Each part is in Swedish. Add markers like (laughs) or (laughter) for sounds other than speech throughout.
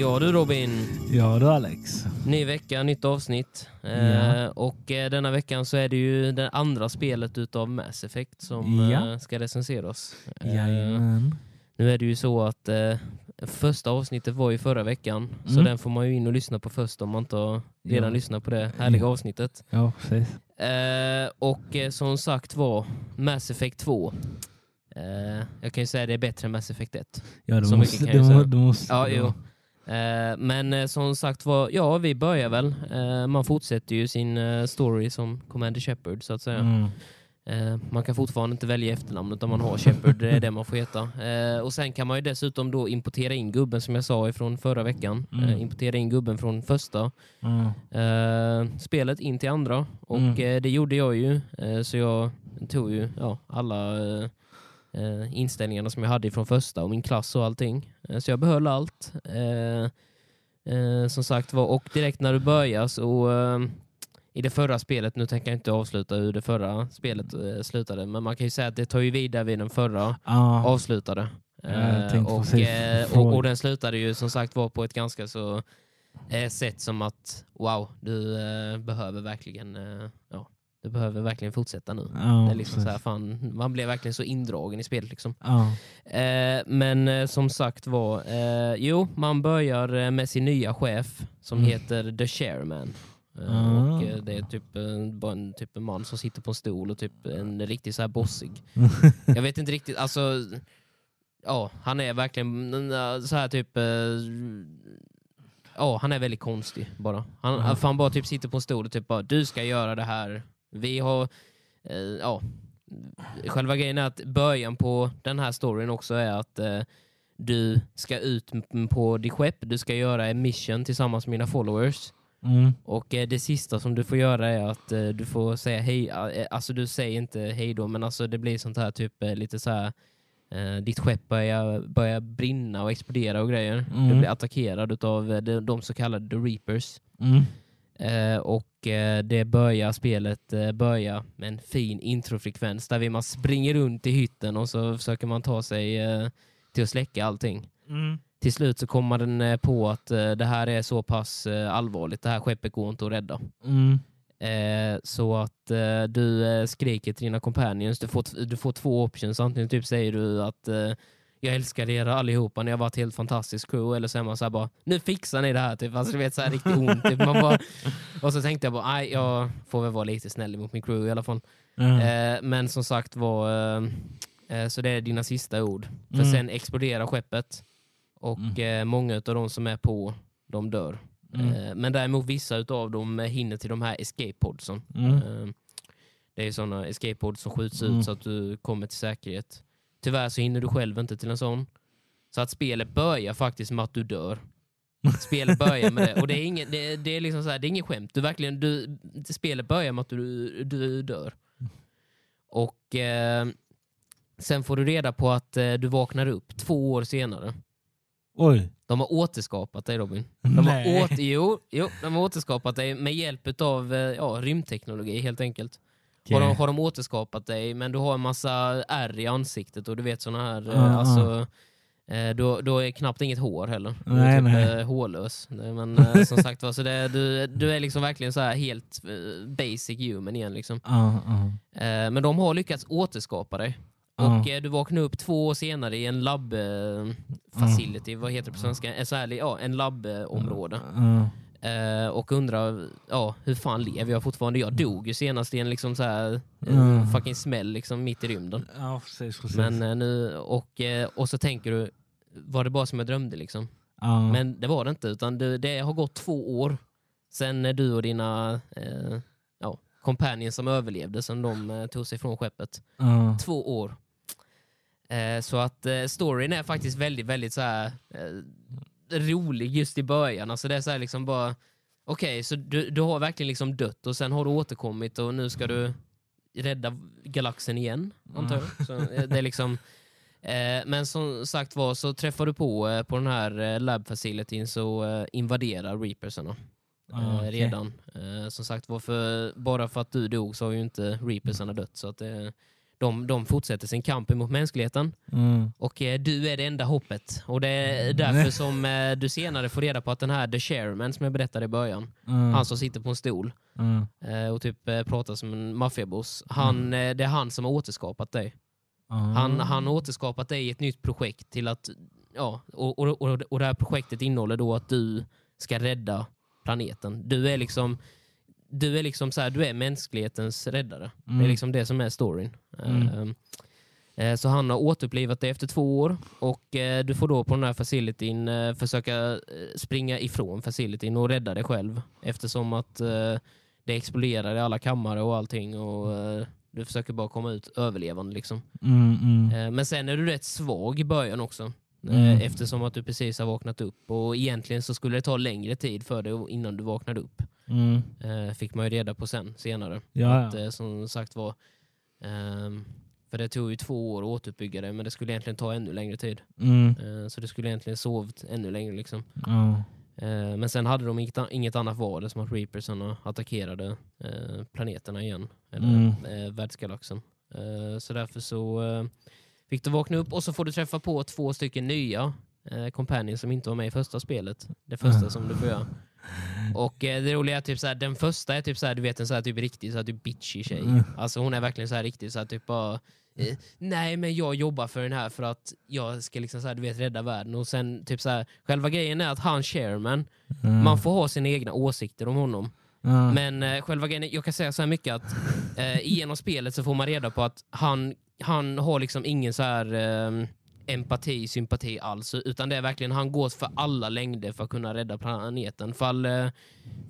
Ja du Robin, Ja du Alex. ny vecka, nytt avsnitt. Ja. Eh, och eh, denna veckan så är det ju det andra spelet utav Mass Effect som Ja. eh, ska recenseras. Eh, Jajamän. nu är det ju så att eh, första avsnittet var ju förra veckan, så Mm. den får man ju in och lyssna på först om man inte redan Ja. lyssnat på det härliga avsnittet. Ja precis. Eh, och eh, som sagt var, Mass Effect 2. Eh, jag kan ju säga det är bättre än Mass Effect 1. Ja det Så måste, mycket kan jag det, säga. må, det måste Ja, jo. Eh, men eh, som sagt var, ja vi börjar väl. Eh, man fortsätter ju sin story som Commander Shepard så att säga. Mm. Man kan fortfarande inte välja efternamn utan man har Shepard, det är det man får heta. Och sen kan man ju dessutom då importera in gubben som jag sa ifrån förra veckan. Mm. Importera in gubben från första Mm. spelet in till andra. Och Mm. det gjorde jag ju. Så jag tog ju ja, alla eh, inställningarna som jag hade från första och min klass och allting. Eh, så jag behöll allt. Eh, eh, som sagt var, och direkt när du börjar så eh, i det förra spelet, nu tänker jag inte avsluta hur det förra spelet slutade, men man kan ju säga att det tar ju vidare vid den förra Ja. avslutade. Och, och, och den slutade ju som sagt var på ett ganska så eh, sätt som att wow, du eh, behöver verkligen ja, du behöver verkligen fortsätta nu. Ja, det är liksom så här, fan, man blev verkligen så indragen i spelet. Liksom. Ja. Eh, men eh, som sagt var, eh, jo, man börjar eh, med sin nya chef som Mm. heter The Chairman. Ah. och, eh, det är typ, bara en, typ en man som sitter på en stol och typ en riktigt så här bossig. (laughs) Jag vet inte riktigt, alltså ja, han är verkligen eh, så här typ Ja, han är väldigt konstig bara. Han, Mhm. han bara typ sitter på en stol och typ bara du ska göra det här. Vi har, eh, ja. Själva grejen är att början på den här storyn också är att eh, du ska ut på ditt skepp, du ska göra en mission tillsammans med dina followers. Mm. Och eh, det sista som du får göra är att eh, du får säga hej, eh, alltså du säger inte hej då, men alltså det blir sånt här typ eh, lite så här eh, ditt skepp börjar, börjar brinna och explodera och grejer. Du Mm. blir attackerad av de, de så kallade The Reapers. Mm. Eh, och eh, det börjar spelet eh, börjar med en fin introfrekvens där vi man springer runt i hytten och så försöker man ta sig eh, till att släcka allting. Mm. Till slut så kommer den på att det här är så pass allvarligt, det här skeppet går inte att rädda. Mm. Så att du skriker till dina companions, du får, du får två options, antingen typ säger du att jag älskar er allihopa, ni har varit helt fantastisk crew, eller så är man så här bara nu fixar ni det här, typ. alltså, du vet så här riktigt ont. Typ. Man bara, (laughs) och så tänkte jag bara, nej jag får väl vara lite snäll mot min crew i alla fall. Ja. Eh, men som sagt var, eh, eh, så det är dina sista ord. För Mm. sen exploderar skeppet och Mm. eh, många av de som är på, de dör. Mm. Eh, Men däremot vissa utav dem hinner till de här escape podsen. Mm. Eh, Det är sådana escape pods som skjuts Mm. ut så att du kommer till säkerhet. Tyvärr så hinner du själv inte till en sån. Så att spelet börjar faktiskt med att du dör. Spelet börjar med det. Och det är, ingen, det, det är liksom så här, det är ingen skämt. Du verkligen, du, spelet börjar med att du, du dör. Och eh, sen får du reda på att eh, du vaknar upp två år senare. Oj. De har återskapat dig Robin. De har, åter, jo, jo, de har återskapat dig med hjälp av ja, rymdteknologi helt enkelt. Har, de, har de återskapat dig men du har en massa ärr i ansiktet och du vet såna här, Ah, eh, alltså, eh, du, du har knappt inget hår heller. Du Nej, är typ nej. eh, hårlös. Men (laughs) eh, som sagt var, så det, du, du är liksom verkligen så här helt eh, basic human igen. Liksom. Ja. Eh, men de har lyckats återskapa dig. Ja. Och eh, du vaknar upp två år senare i en labb eh, facility, vad heter det på svenska? En, så här, ja, en labbområde. Eh, och undrar, ja, hur fan lever jag fortfarande? Jag dog ju senast i en liksom så här, Mm. fucking smäll liksom mitt i rymden. Ja, precis. precis. Men eh, nu, och, eh, och så tänker du, var det bara som jag drömde liksom? Men det var det inte, utan det, det har gått två år sen du och dina ja, companions som överlevde, sen de tog sig från skeppet. Två år. Så att storyn är faktiskt väldigt, väldigt så här, rolig just i början. Alltså det är så här liksom bara, okej, så du, du har verkligen liksom dött och sen har du återkommit och nu ska du rädda galaxen igen, antar jag. Så, eh, det är liksom, eh, men som sagt var så träffar du på eh, på den här eh, lab facilityn så eh, invaderar reapersarna. Ah, Eh, okej. redan. Eh, som sagt var, för, bara för att du dog så har ju inte reapersarna dött. Så att det, de, de fortsätter sin kamp emot mänskligheten. Mm. Och eh, du är det enda hoppet. Och det är därför som eh, du senare får reda på att den här The Chairman som jag berättade i början, Mm. han som sitter på en stol Mm. eh, och typ eh, pratar som en maffiaboss, han, eh, det är han som har återskapat dig. Han, han har återskapat dig i ett nytt projekt till att, ja, och, och, och, och det här projektet innehåller då att du ska rädda planeten. Du är liksom du är liksom så här, du är mänsklighetens räddare. Det är Mm. liksom det som är storyn. Mm. Ehm, eh, Så han har återupplivat det efter två år och eh, du får då på den här facilityn eh, försöka springa ifrån facilityn och rädda dig själv eftersom att det exploderar i alla kammare och allting och du försöker bara komma ut överlevande liksom. Mm, mm. Eh, Men sen är du rätt svag i början också. Mm. Eh, Eftersom att du precis har vaknat upp. Och egentligen så skulle det ta längre tid för dig innan du vaknade upp. Mm. Eh, Fick man ju reda på sen, senare. Ja, Att, ja. eh, som sagt var, ehm, för det tog ju två år att återuppbygga det, men det skulle egentligen ta ännu längre tid. Mm. Så du skulle egentligen sovt ännu längre. Liksom. Ja. Men sen hade de inget, inget annat val som att Reapersarna attackerade planeterna igen, eller Mm. världsgalaxen. Så därför så fick du vakna upp och så får du träffa på två stycken nya eh, companions som inte var med i första spelet. Det första som du får göra. Och eh, det roliga är typ såhär, den första är typ såhär, du vet en såhär typ riktig såhär, typ bitchy tjej. Mm. Alltså hon är verkligen så här riktigt såhär typ bara eh, Nej men jag jobbar för den här för att jag ska liksom såhär, du vet rädda världen och sen typ såhär själva grejen är att han chairman, Mm. man får ha sina egna åsikter om honom. Ja. Men eh, själva grejen, jag kan säga så här mycket att eh, genom spelet så får man reda på att han, han har liksom ingen så här eh, empati, sympati alls, utan det är verkligen han går för alla längder för att kunna rädda planeten. Fall, eh,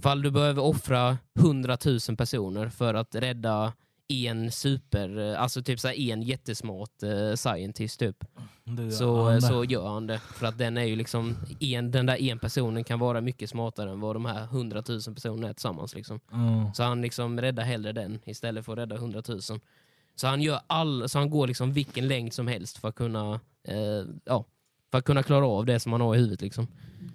fall du behöver offra hundratusen personer för att rädda en super, eh, alltså typ så en jättesmart eh, scientist typ så, det. så gör han det. För att den är ju liksom, en, den där en personen kan vara mycket smartare än vad de här hundratusen personerna är tillsammans. Liksom. Ja. Så han liksom räddar hellre den istället för att rädda hundratusen. Så han, gör all, så han går liksom vilken längd som helst för att kunna, eh, ja, för att kunna klara av det som han har i huvudet. Liksom.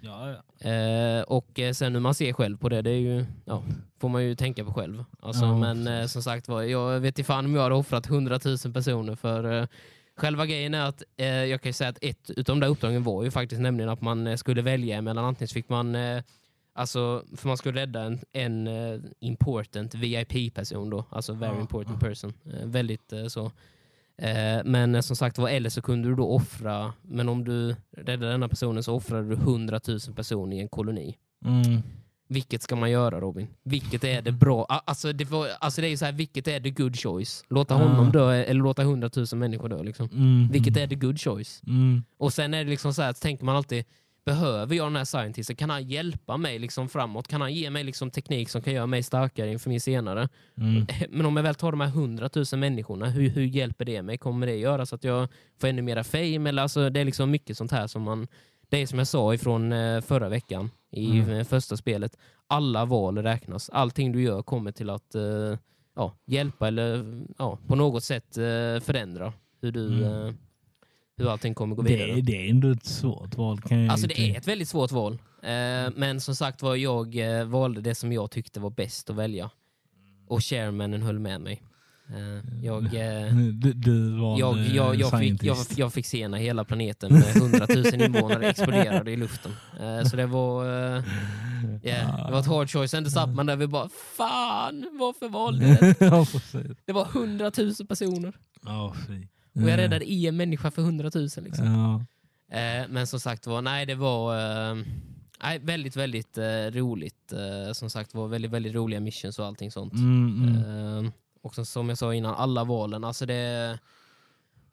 Ja, ja. Eh, och eh, sen hur man ser själv på det, det är ju, ja, får man ju tänka på själv. Alltså, Ja, men eh, som sagt var, jag vet inte fan om jag hade offrat hundratusen personer för eh, Själva grejen är att eh, jag kan ju säga att ett utav de där uppdragen var ju faktiskt nämligen att man eh, skulle välja mellan antingen fick man eh, Alltså, för man skulle rädda en, en eh, important VIP-person då, alltså very Ja, important ja. person. Eh, väldigt eh, så. Men som sagt var, eller så kunde du då offra, men om du räddade denna personen så offrade du 100 000 personer i en koloni. Mm. Vilket ska man göra Robin? Vilket är det bra? Alltså det, var, alltså det är ju så här, vilket är the good choice? Låta honom dö eller låta 100 000 människor dö? Liksom. Mm. Vilket är the good choice? Mm. Och sen är det liksom så här, tänker man alltid, behöver jag den här scientisten? Kan han hjälpa mig liksom framåt? Kan han ge mig liksom teknik som kan göra mig starkare inför min senare? Mm. Men om jag väl tar de här 100 000 människorna, hur, hur hjälper det mig? Kommer det göra så att jag får ännu mera fame? Eller alltså, det är liksom mycket sånt här som man... Det är som jag sa ifrån eh, förra veckan i Mm. eh, första spelet. Alla val räknas. Allting du gör kommer till att eh, ja, hjälpa eller ja, på något sätt eh, förändra hur, du, Mm. Hur allting kommer gå vidare. Det, är- det är ändå ett svårt val. Kan jag Alltså det inte- är ett väldigt svårt val. Eh, men som sagt var, jag eh, valde det som jag tyckte var bäst att välja. Och chairmanen höll med mig. Eh, jag, eh, (laughs) Du, du jag, jag, jag, fick, jag, jag fick se när hela planeten med 100 000 invånare exploderade i luften. Så det var, yeah, det var ett hard choice. Sen satt man där vi bara Fan, varför valde jag det? (laughs) Det var 100 000 personer. Ja, fy. Och jag räddade en människa för 100 000. Liksom. Ja. Eh, men som sagt var, nej det var eh, väldigt, väldigt eh, roligt. Eh, som sagt var väldigt, väldigt roliga missions och allting sånt. Mm, mm. Eh, och som, som jag sa innan, alla valen, alltså det...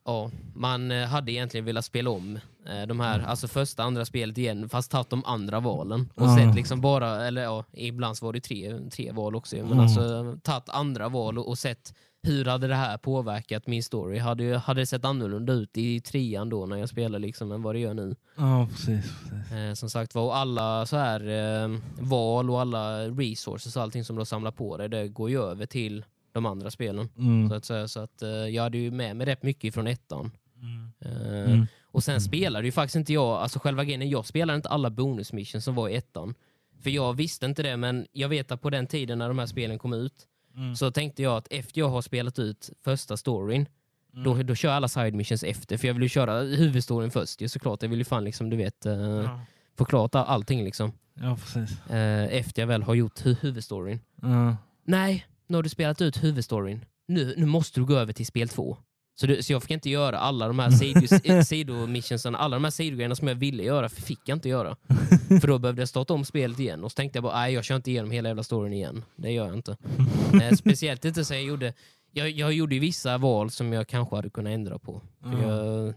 Ja, man eh, hade egentligen velat spela om de här, alltså första, andra spelet igen, fast tagit de andra valen. Och Ja. sett liksom bara, eller ja, ibland så var det tre, tre val också, men Mm. alltså tagit andra val och, och sett hur hade det här påverkat min story? Hade, hade det sett annorlunda ut i trean då när jag spelade liksom än vad det gör nu? ja, precis. precis. Eh, som sagt var, alla så här eh, val och alla resources och allting som du har samlat på dig, det går ju över till de andra spelen. Mm. Så att, säga. så att eh, jag hade ju med mig rätt mycket från ettan. Mm. Eh, Mm. Och sen spelade ju faktiskt inte jag, alltså själva grejen jag spelade inte alla bonusmissions som var i ettan. För jag visste inte det, men jag vet att på den tiden när de här spelen kom ut Mm. så tänkte jag att efter jag har spelat ut första storyn Då, då kör jag alla side missions efter, för jag vill ju köra huvudstoryn först ju såklart. Jag vill ju fan liksom, du vet, eh, Ja. få klart all- allting liksom. ja, precis. Eh, efter jag väl har gjort hu- huvudstoryn. Ja. Nej, nu har du spelat ut huvudstoryn. Nu, nu måste du gå över till spel två. Så, du, så jag fick inte göra alla de här (laughs) eh, sidomissionsen, alla de här sidogrejerna som jag ville göra, fick jag inte göra. (laughs) För då behövde jag starta om spelet igen och så tänkte jag bara, nej jag kör inte igenom hela jävla storyn igen. Det gör jag inte. (laughs) Eh, speciellt inte så jag gjorde, jag, jag gjorde ju vissa val som jag kanske hade kunnat ändra på. Ja. jag, eh,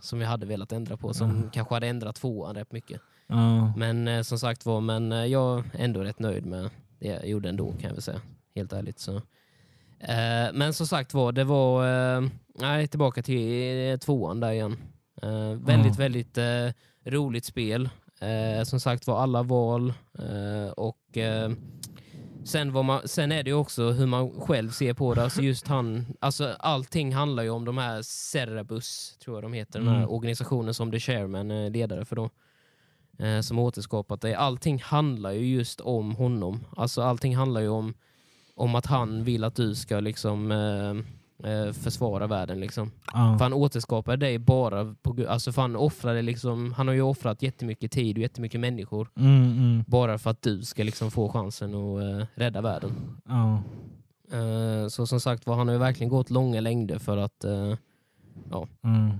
som jag hade velat ändra på, som Ja. kanske hade ändrat tvåan rätt mycket. Ja. Men eh, som sagt var, men eh, jag är ändå rätt nöjd med det jag gjorde ändå kan jag väl säga. Helt ärligt. Så. Eh, men som sagt var, det var eh, nej, tillbaka till eh, tvåan där igen. Eh, väldigt, Ja. väldigt eh, roligt spel. Eh, som sagt var, alla val och Sen, var man, sen är det ju också hur man själv ser på det. Alltså just han, alltså allting handlar ju om de här Cerebus, tror jag de heter, den här Mm. organisationen som The Chairman är ledare för. Då eh, som återskapat det. Allting handlar ju just om honom. Alltså allting handlar ju om, om att han vill att du ska liksom eh, eh, försvara världen. Liksom. För Ja. han återskapar dig bara på alltså för han offrade liksom, han har ju offrat jättemycket tid och jättemycket människor Mm, mm. bara för att du ska liksom få chansen att eh, rädda världen. Ja. Eh, så som sagt var, han har ju verkligen gått långa längder för att eh, Mm.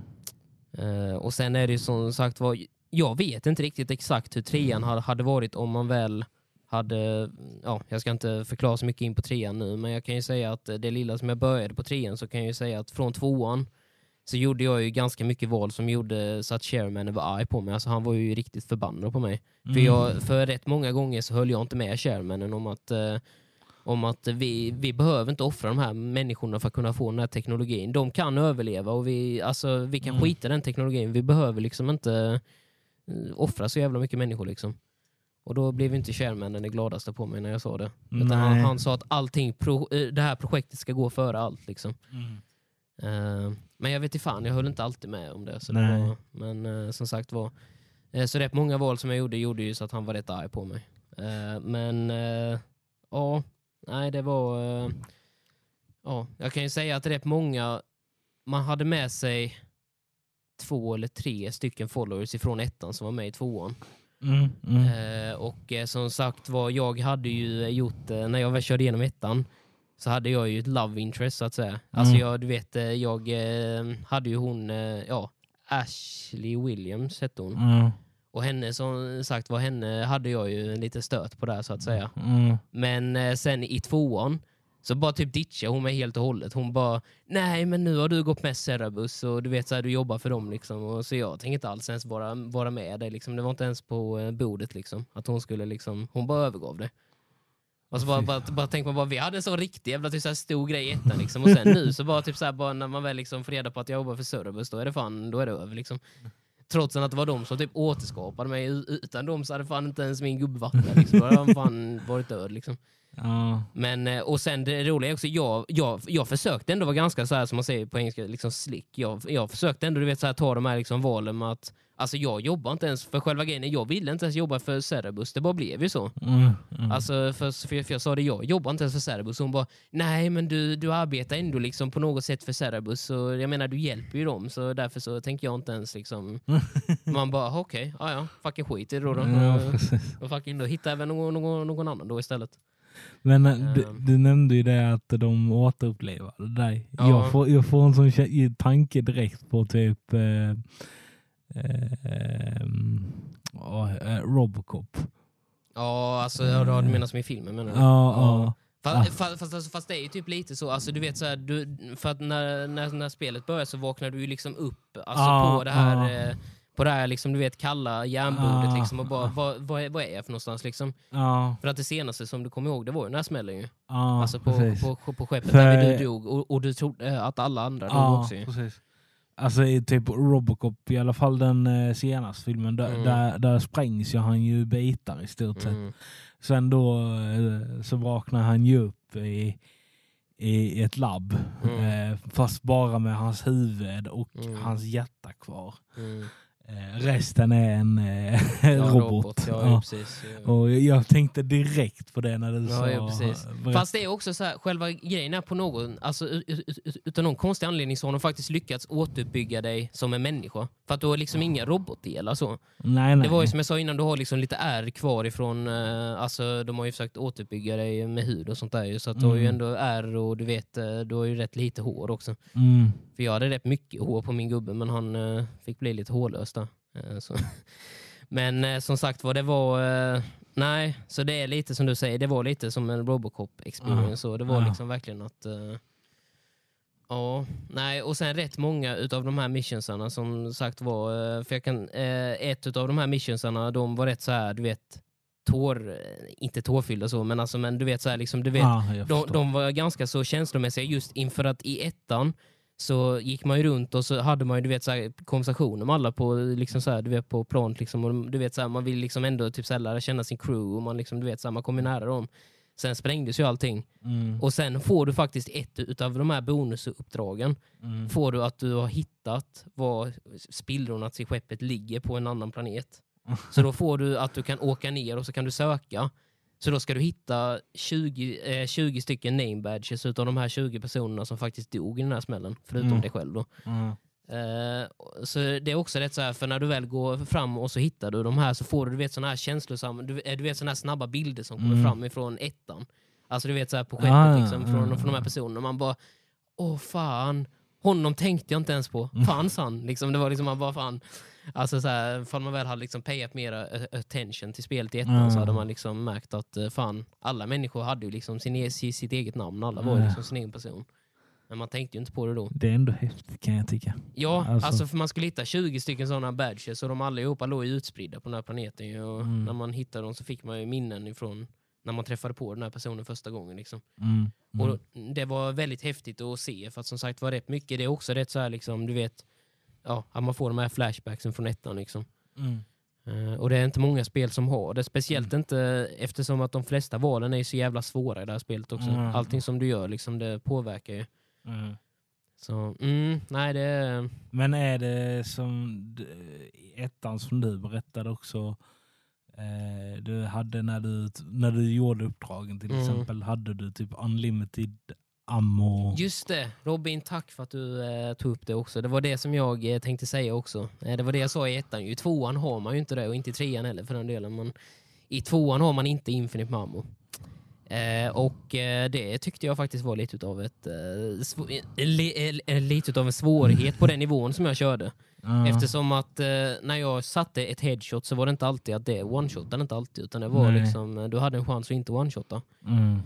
Eh, och sen är det ju som sagt var, jag vet inte riktigt exakt hur trean hade varit om man väl hade, ja, jag ska inte förklara så mycket in på trean nu, men jag kan ju säga att det lilla som jag började på trean så kan jag ju säga att från tvåan så gjorde jag ju ganska mycket val som gjorde så att Chairman var arg på mig. Alltså han var ju riktigt förbannad på mig. För, Mm. jag, för rätt många gånger så höll jag inte med Chairmanen om att, eh, om att vi, vi behöver inte offra de här människorna för att kunna få den här teknologin. De kan överleva och vi, alltså, vi kan Mm. skita den teknologin. Vi behöver liksom inte eh, offra så jävla mycket människor. Liksom. Och då blev inte Chairmanen det gladaste på mig när jag sa det. Utan han, han sa att allting pro, eh, det här projektet ska gå före allt. Liksom. Mm. Eh, men jag vet inte fan, jag höll inte alltid med om det. Så det var, men eh, som sagt var, eh, så rätt många val som jag gjorde gjorde ju så att han var rätt arg på mig. Men ja, nej det var... ja, jag kan ju säga att rätt många, man hade med sig två eller tre stycken followers ifrån ettan som var med i tvåan. Mm. Mm. Eh, och eh, som sagt var, jag hade ju gjort, eh, när jag väl körde igenom ettan, så hade jag ju ett love interest så att säga. Alltså Mm. jag, du vet, jag hade ju hon, ja, Ashley Williams hette hon. Ja. Och henne som sagt var, henne hade jag ju en liten stöt på där så att säga. Mm. Men sen i tvåan så bara typ ditchade hon mig helt och hållet. Hon bara, nej men nu har du gått med Cerebus och du vet så här, du jobbar för dem liksom. Och så jag tänker inte alls ens vara, vara med dig liksom. Det var inte ens på eh, bordet liksom. Att hon skulle liksom, hon bara övergav det. Och så bara, bara, bara tänkte man bara, vi hade en så riktig jävla typ, så här, stor grej i ettan liksom. Och sen nu så bara typ så här, bara när man väl liksom får reda på att jag jobbar för Cerebus, då är det fan, då är det över liksom. Trots att det var de som typ återskapade mig. Utan dem så hade fan inte ens min gubbe där. Liksom. Då hade han fan varit död. Liksom. Ja. Men, eh, och sen det roliga är också, jag, jag, jag försökte ändå vara ganska så här som man säger på engelska, liksom slick. Jag, jag försökte ändå du vet, så här, ta de här liksom, valen med att Alltså jag jobbar inte ens för själva grejen, jag ville inte ens jobba för Cerebus, det bara blev ju så. Mm. Mm. Alltså för, för, för jag sa det, jag jobbar inte ens för Cerebus. Hon bara, nej men du, du arbetar ändå liksom på något sätt för Cerebus. Så jag menar du hjälper ju dem, så därför så tänker jag inte ens liksom... (laughs) Man bara, okej, okay, ja fucking skit i det då. då. ja, Och- och fucking då hittar jag väl någon, någon, någon annan då istället. Men eh, du, Ehm. du nämnde ju det att de återupplever dig. Ja. Jag, får, jag får en sån tanke direkt på typ eh, eh, eh, Robocop. Ja, alltså ja, du menar som i filmen menar du? Ja, ja. Fast, fast, fast, alltså, fast det är ju typ lite så, alltså, du vet så här, du, för att när, när, när spelet börjar så vaknar du ju liksom upp alltså, Ja, på det här, ja. eh, på det här liksom, du vet, kalla järnbordet Ja, liksom, och bara, vad, vad, är, vad är jag för någonstans liksom? ja, För att det senaste som du kommer ihåg, det var den här smällen ju. alltså på, precis. på, på, på skeppet För- där du dog och, och du trodde att alla andra dog också ju. precis. Alltså i typ Robocop, i alla fall den eh, senaste filmen, där, Mm. där, där sprängs ju han ju bitar i stort sett. Mm. Sen då eh, så vaknar han ju upp i, i ett labb. Mm. Eh, fast bara med hans huvud och Mm. hans hjärta kvar. Mm. Eh, resten är en eh, (laughs) Ja, robot. ja, Ja. precis. Ja. Och jag tänkte direkt på det när du Ja, sa... ja, Fast det är också så här, själva grejen är på någon, alltså ut- ut- ut- utan någon konstig anledning så har de faktiskt lyckats återuppbygga dig som en människa. För att du har liksom inga robotdelar så. nej, nej. Det var ju som jag sa innan, du har liksom lite ärr kvar ifrån, eh, alltså de har ju försökt återuppbygga dig med hud och sånt där så att du har ju Mm. ändå ärr och du vet, du har ju rätt lite hår också. Mm. För jag hade rätt mycket hår på min gubbe men han eh, fick bli lite hårlös så. (laughs) Men eh, som sagt var det var, eh, nej, så det är lite som du säger, det var lite som en Robocop experience. Så det var Ja. liksom verkligen att eh, Ja, nej och sen rätt många utav de här missionsarna som sagt var, eh, för jag kan, eh, ett utav de här missionsarna de var rätt så här, du vet, tår, eh, inte tårfyllda så, men alltså men du vet så här liksom, du vet, de, de var ganska så känslomässiga just inför att i ettan så gick man ju runt och så hade man ju du vet, så här, konversationer med alla på, liksom, så här, du vet, på planet. Liksom, och, du vet, så här, man vill liksom ändå typ, så här, lära känna sin crew och man, liksom, du vet, så här, man kommer nära dem. Sen sprängdes ju allting. Mm. Och sen får du faktiskt ett utav de här bonusuppdragen. Mm. Får du att du har hittat var spillrorna till skeppet ligger på en annan planet. (laughs) Så då får du att du kan åka ner och så kan du söka. Så då ska du hitta 20, eh, 20 stycken name badges utav de här 20 personerna som faktiskt dog i den här smällen. Förutom Mm. dig själv då. Mm. Eh, så det är också rätt så här, för när du väl går fram och så hittar du de här så får du, du vet såna här känslosamma, du, eh, du vet såna här snabba bilder som kommer Mm. fram ifrån ettan. Alltså du vet så här på skeppet Ah, liksom, från, ah, från de här personerna. Man bara, åh fan, honom tänkte jag inte ens på. Mm. (laughs) Fanns han? Liksom, det var liksom, man bara fan. Alltså så här, ifall man väl hade liksom payat mera eh, attention till spelet i ettan Mm. så hade man liksom märkt att eh, fan, alla människor hade ju liksom sin, e- si- sitt eget namn, alla var ju liksom sin egen person. Men man tänkte ju inte på det då. Det är ändå häftigt kan jag tycka. Ja, Alltså- alltså, för man skulle hitta 20 stycken sådana badges och de allihopa låg ju utspridda på den här planeten. ju, Och Mm. När man hittade dem så fick man ju minnen ifrån när man träffade på den här personen första gången. Liksom. Mm. Mm. Och Det var väldigt häftigt att se för att som sagt var rätt mycket, det är också rätt så här liksom, du vet, ja, att man får de här flashbacksen från ettan. Liksom. Mm. Eh, och det är inte många spel som har det, speciellt inte eftersom att de flesta valen är så jävla svåra i det här spelet också. Mm. Allting som du gör liksom, det påverkar ju. Mm. Så, mm, nej det. Men är det som ettan som du berättade också, eh, du hade när du, när du gjorde uppdragen till Mm. exempel, hade du typ unlimited ammo? Just det, Robin tack för att du eh, tog upp det också. Det var det som jag eh, tänkte säga också. Eh, det var det jag sa i ettan. I tvåan har man ju inte det och inte i trean heller för den delen. Men I tvåan har man inte Infinite Mammo. Eh, och eh, det tyckte jag faktiskt var lite utav ett eh, li, lite utav en svårighet på den nivån som jag körde. Ja. Eftersom att när jag satte ett headshot så var det inte alltid att det one-shotade inte alltid utan det var Nej. liksom, du hade en chans att inte one-shotta. Mm.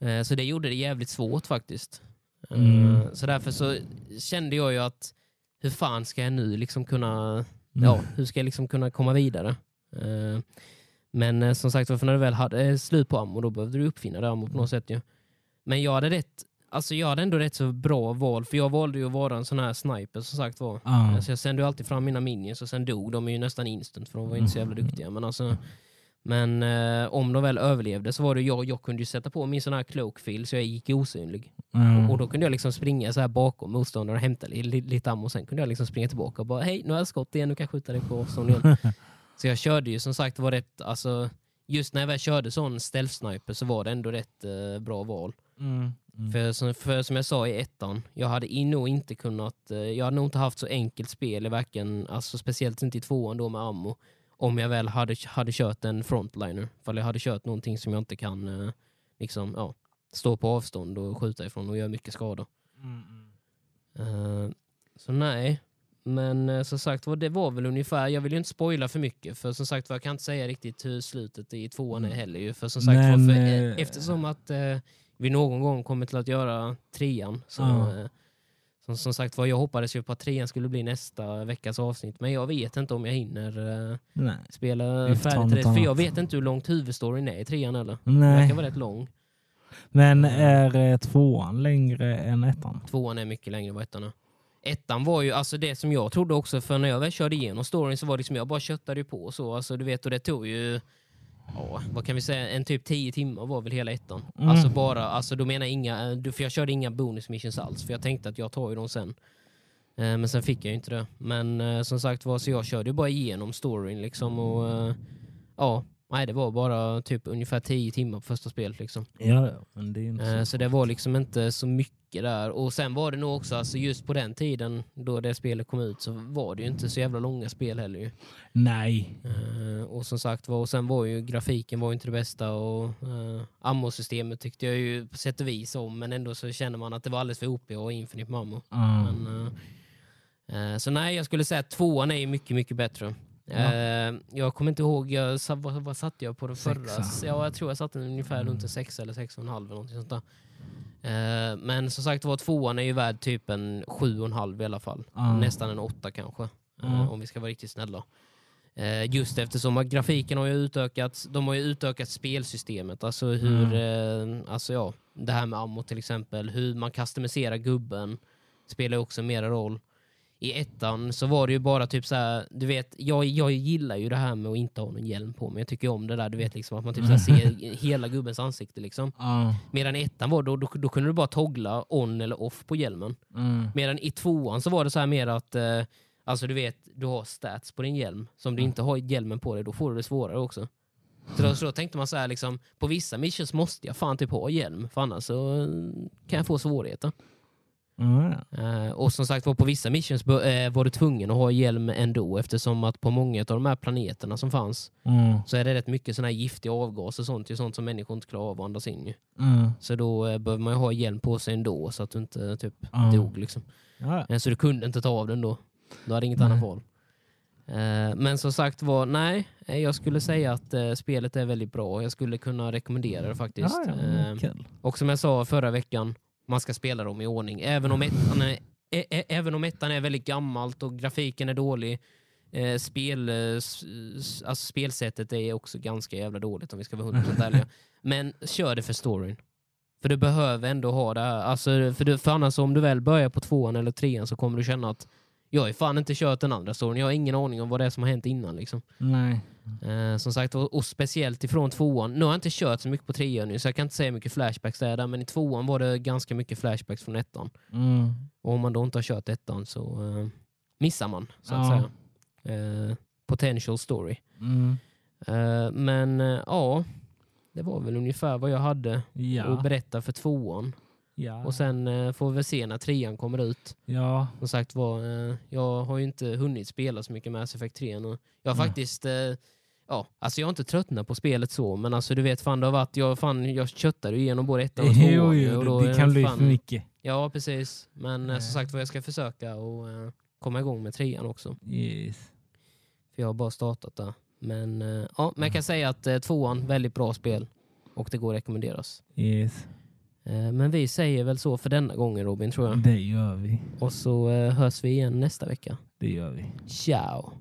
Eh, Så det gjorde det jävligt svårt faktiskt. Eh, Mm. Så därför så kände jag ju att hur fan ska jag nu liksom kunna, ja, hur ska jag liksom kunna komma vidare? Eh, Men som sagt, för när du väl hade slut på ammo, då behövde du uppfinna det ammo på något sätt ju. Men jag hade rätt, alltså jag hade ändå rätt så bra val, för jag valde ju att vara en sån här sniper som sagt var. Ja. Så jag sände ju alltid fram mina minions och sen dog de ju nästan instant för de var inte så jävla Mm. duktiga. Men, alltså, men eh, om de väl överlevde så var det jag, jag kunde ju sätta på min sån här cloak fill så jag gick osynlig. Mm. Och då kunde jag liksom springa så här bakom motståndaren och hämta li, li, lite ammo och sen kunde jag liksom springa tillbaka och bara hej nu har jag skott igen, nu kan jag skjuta dig på avstånd (laughs) igen. så jag körde ju som sagt var rätt, alltså just när jag väl körde sån stealth sniper så var det ändå rätt eh, bra val. Mm. Mm. För, som- för som jag sa i ettan, jag hade in- nog inte kunnat, eh, jag hade nog inte haft så enkelt spel i varken, alltså speciellt inte i tvåan då med ammo, om jag väl hade, hade kört en frontliner. För jag hade kört någonting som jag inte kan eh, liksom, ja, stå på avstånd och skjuta ifrån och göra mycket skada. Mm. Eh, så nej, men uh, som sagt det var väl ungefär, jag vill ju inte spoila för mycket för som sagt jag kan inte säga riktigt hur slutet i tvåan är Mm. heller ju. För som sagt Men, för, eh, eftersom att eh, vi någon gång kommer till att göra trean så Ja. Eh, som, som sagt var jag hoppades ju på att trean skulle bli nästa veckas avsnitt men jag vet inte om jag hinner eh, Nej. spela färdigt det. För jag vet inte hur långt huvudstoryn är i trean eller. Den Nej. verkar vara rätt lång. Men är eh, tvåan längre än ettan? Tvåan är mycket längre än vad ettan är. Ettan var ju alltså det som jag trodde också, för när jag väl körde igenom storyn så var det som jag bara köttade ju på så. Alltså, du vet, och det tog ju, ja, vad kan vi säga, en typ tio timmar var väl hela ettan. Mm. Alltså bara, alltså då menar jag inga, du- för jag körde inga bonus missions alls, för jag tänkte att jag tar ju dem sen. Eh, men sen fick jag ju inte det. Men eh, som sagt var, så jag körde ju bara igenom storyn liksom och eh, ja, nej det var bara typ ungefär 10 timmar på första spelet liksom. Ja, men det är inte Eh, så. Så det var liksom inte så mycket där. Och sen var det nog också, alltså just på den tiden då det spelet kom ut så var det ju inte så jävla långa spel heller ju. Nej. Eh, och som sagt var, och sen var ju grafiken var inte det bästa och uh, ammo-systemet tyckte jag ju på sätt och vis om men ändå så känner man att det var alldeles för OP och Infinite med ammo. Ja. Men, eh, så nej, jag skulle säga att tvåan är ju mycket, mycket bättre. Ja. Eh, jag kommer inte ihåg, jag, vad, vad satte jag på den förra? Sexa. Ja, jag tror jag satte den ungefär Mm. runt en sex eller sex och en halv eller någonting sånt där. Eh, men som sagt var, tvåan är ju värd typ en sju och en halv i alla fall. Ja. Nästan en åtta kanske, Ja. om vi ska vara riktigt snälla. Eh, just eftersom att grafiken har ju utökats, de har ju utökat spelsystemet, alltså hur, Mm. eh, alltså ja, det här med ammo till exempel, hur man customiserar gubben spelar också mera roll. I ettan så var det ju bara typ så här, du vet, jag, jag gillar ju det här med att inte ha någon hjälm på mig. Jag tycker om det där, du vet liksom att man typ så ser (laughs) hela gubbens ansikte liksom. Ja. Medan i ettan var då, då, då kunde du bara toggla on eller off på hjälmen. Mm. Medan i tvåan så var det så här mer att, eh, alltså du vet, du har stats på din hjälm. Så om du inte har hjälmen på dig, då får du det svårare också. Så då, så då tänkte man så här, liksom, på vissa missions måste jag fan typ ha hjälm, för annars så kan jag få svårigheter. Ja. Eh, och som sagt var, på vissa missions eh, var du tvungen att ha hjälm ändå, eftersom att på många av de här planeterna som fanns, Mm. så är det rätt mycket såna här giftiga avgaser och sånt, ju sånt som människor inte klarar av att andas in. Mm. Så då eh, behöver man ju ha hjälm på sig ändå, så att du inte typ Ja. dog. Liksom. Ja. Så du kunde inte ta av den då. Du hade inget Nej. annat val. Men som sagt var, nej. Jag skulle säga att spelet är väldigt bra. Jag skulle kunna rekommendera det faktiskt. Ja, ja. Och som jag sa förra veckan, man ska spela dem i ordning. Även om ettan är, ä- ä- även om ettan är väldigt gammalt och grafiken är dålig. Eh, spel, alltså spelsättet är också ganska jävla dåligt om vi ska vara 100% ärliga. (laughs) Men kör det för storyn. För du behöver ändå ha det här. Alltså, för, du, för annars om du väl börjar på tvåan eller trean så kommer du känna att jag har fan inte kört den andra storyn. Jag har ingen aning om vad det är som har hänt innan. Liksom. Nej. Eh, som sagt, och, och speciellt ifrån tvåan. Nu har jag inte kört så mycket på trean nu så jag kan inte säga mycket flashbacks där, men i tvåan var det ganska mycket flashbacks från ettan. Mm. Och om man då inte har kört ettan så eh, missar man, så att Ja. säga. Eh, potential story. Mm. Eh, men eh, ja, det var väl ungefär vad jag hade att Ja. berätta för tvåan. Ja. Och sen eh, får vi väl se när trean kommer ut. ja. Som sagt var, eh, jag har ju inte hunnit spela så mycket Mass Effect 3 nu. Jag har Mm. faktiskt, eh, ja, alltså jag har inte tröttnat på spelet så, men alltså du vet fan det har varit, jag, fan, jag köttade ju igenom både ettan och tvåan. Jo, jo, och då det, kan bli för mycket. Ja, precis. Men eh, Nej. som sagt var, jag ska försöka och eh, komma igång med trean också. Yes. För jag har bara startat där. Men, eh, ja, men jag kan säga att eh, tvåan, väldigt bra spel. Och det går att rekommenderas. Yes. Eh, men vi säger väl så för denna gången Robin, tror jag. Det gör vi. Och så eh, hörs vi igen nästa vecka. Det gör vi. Ciao!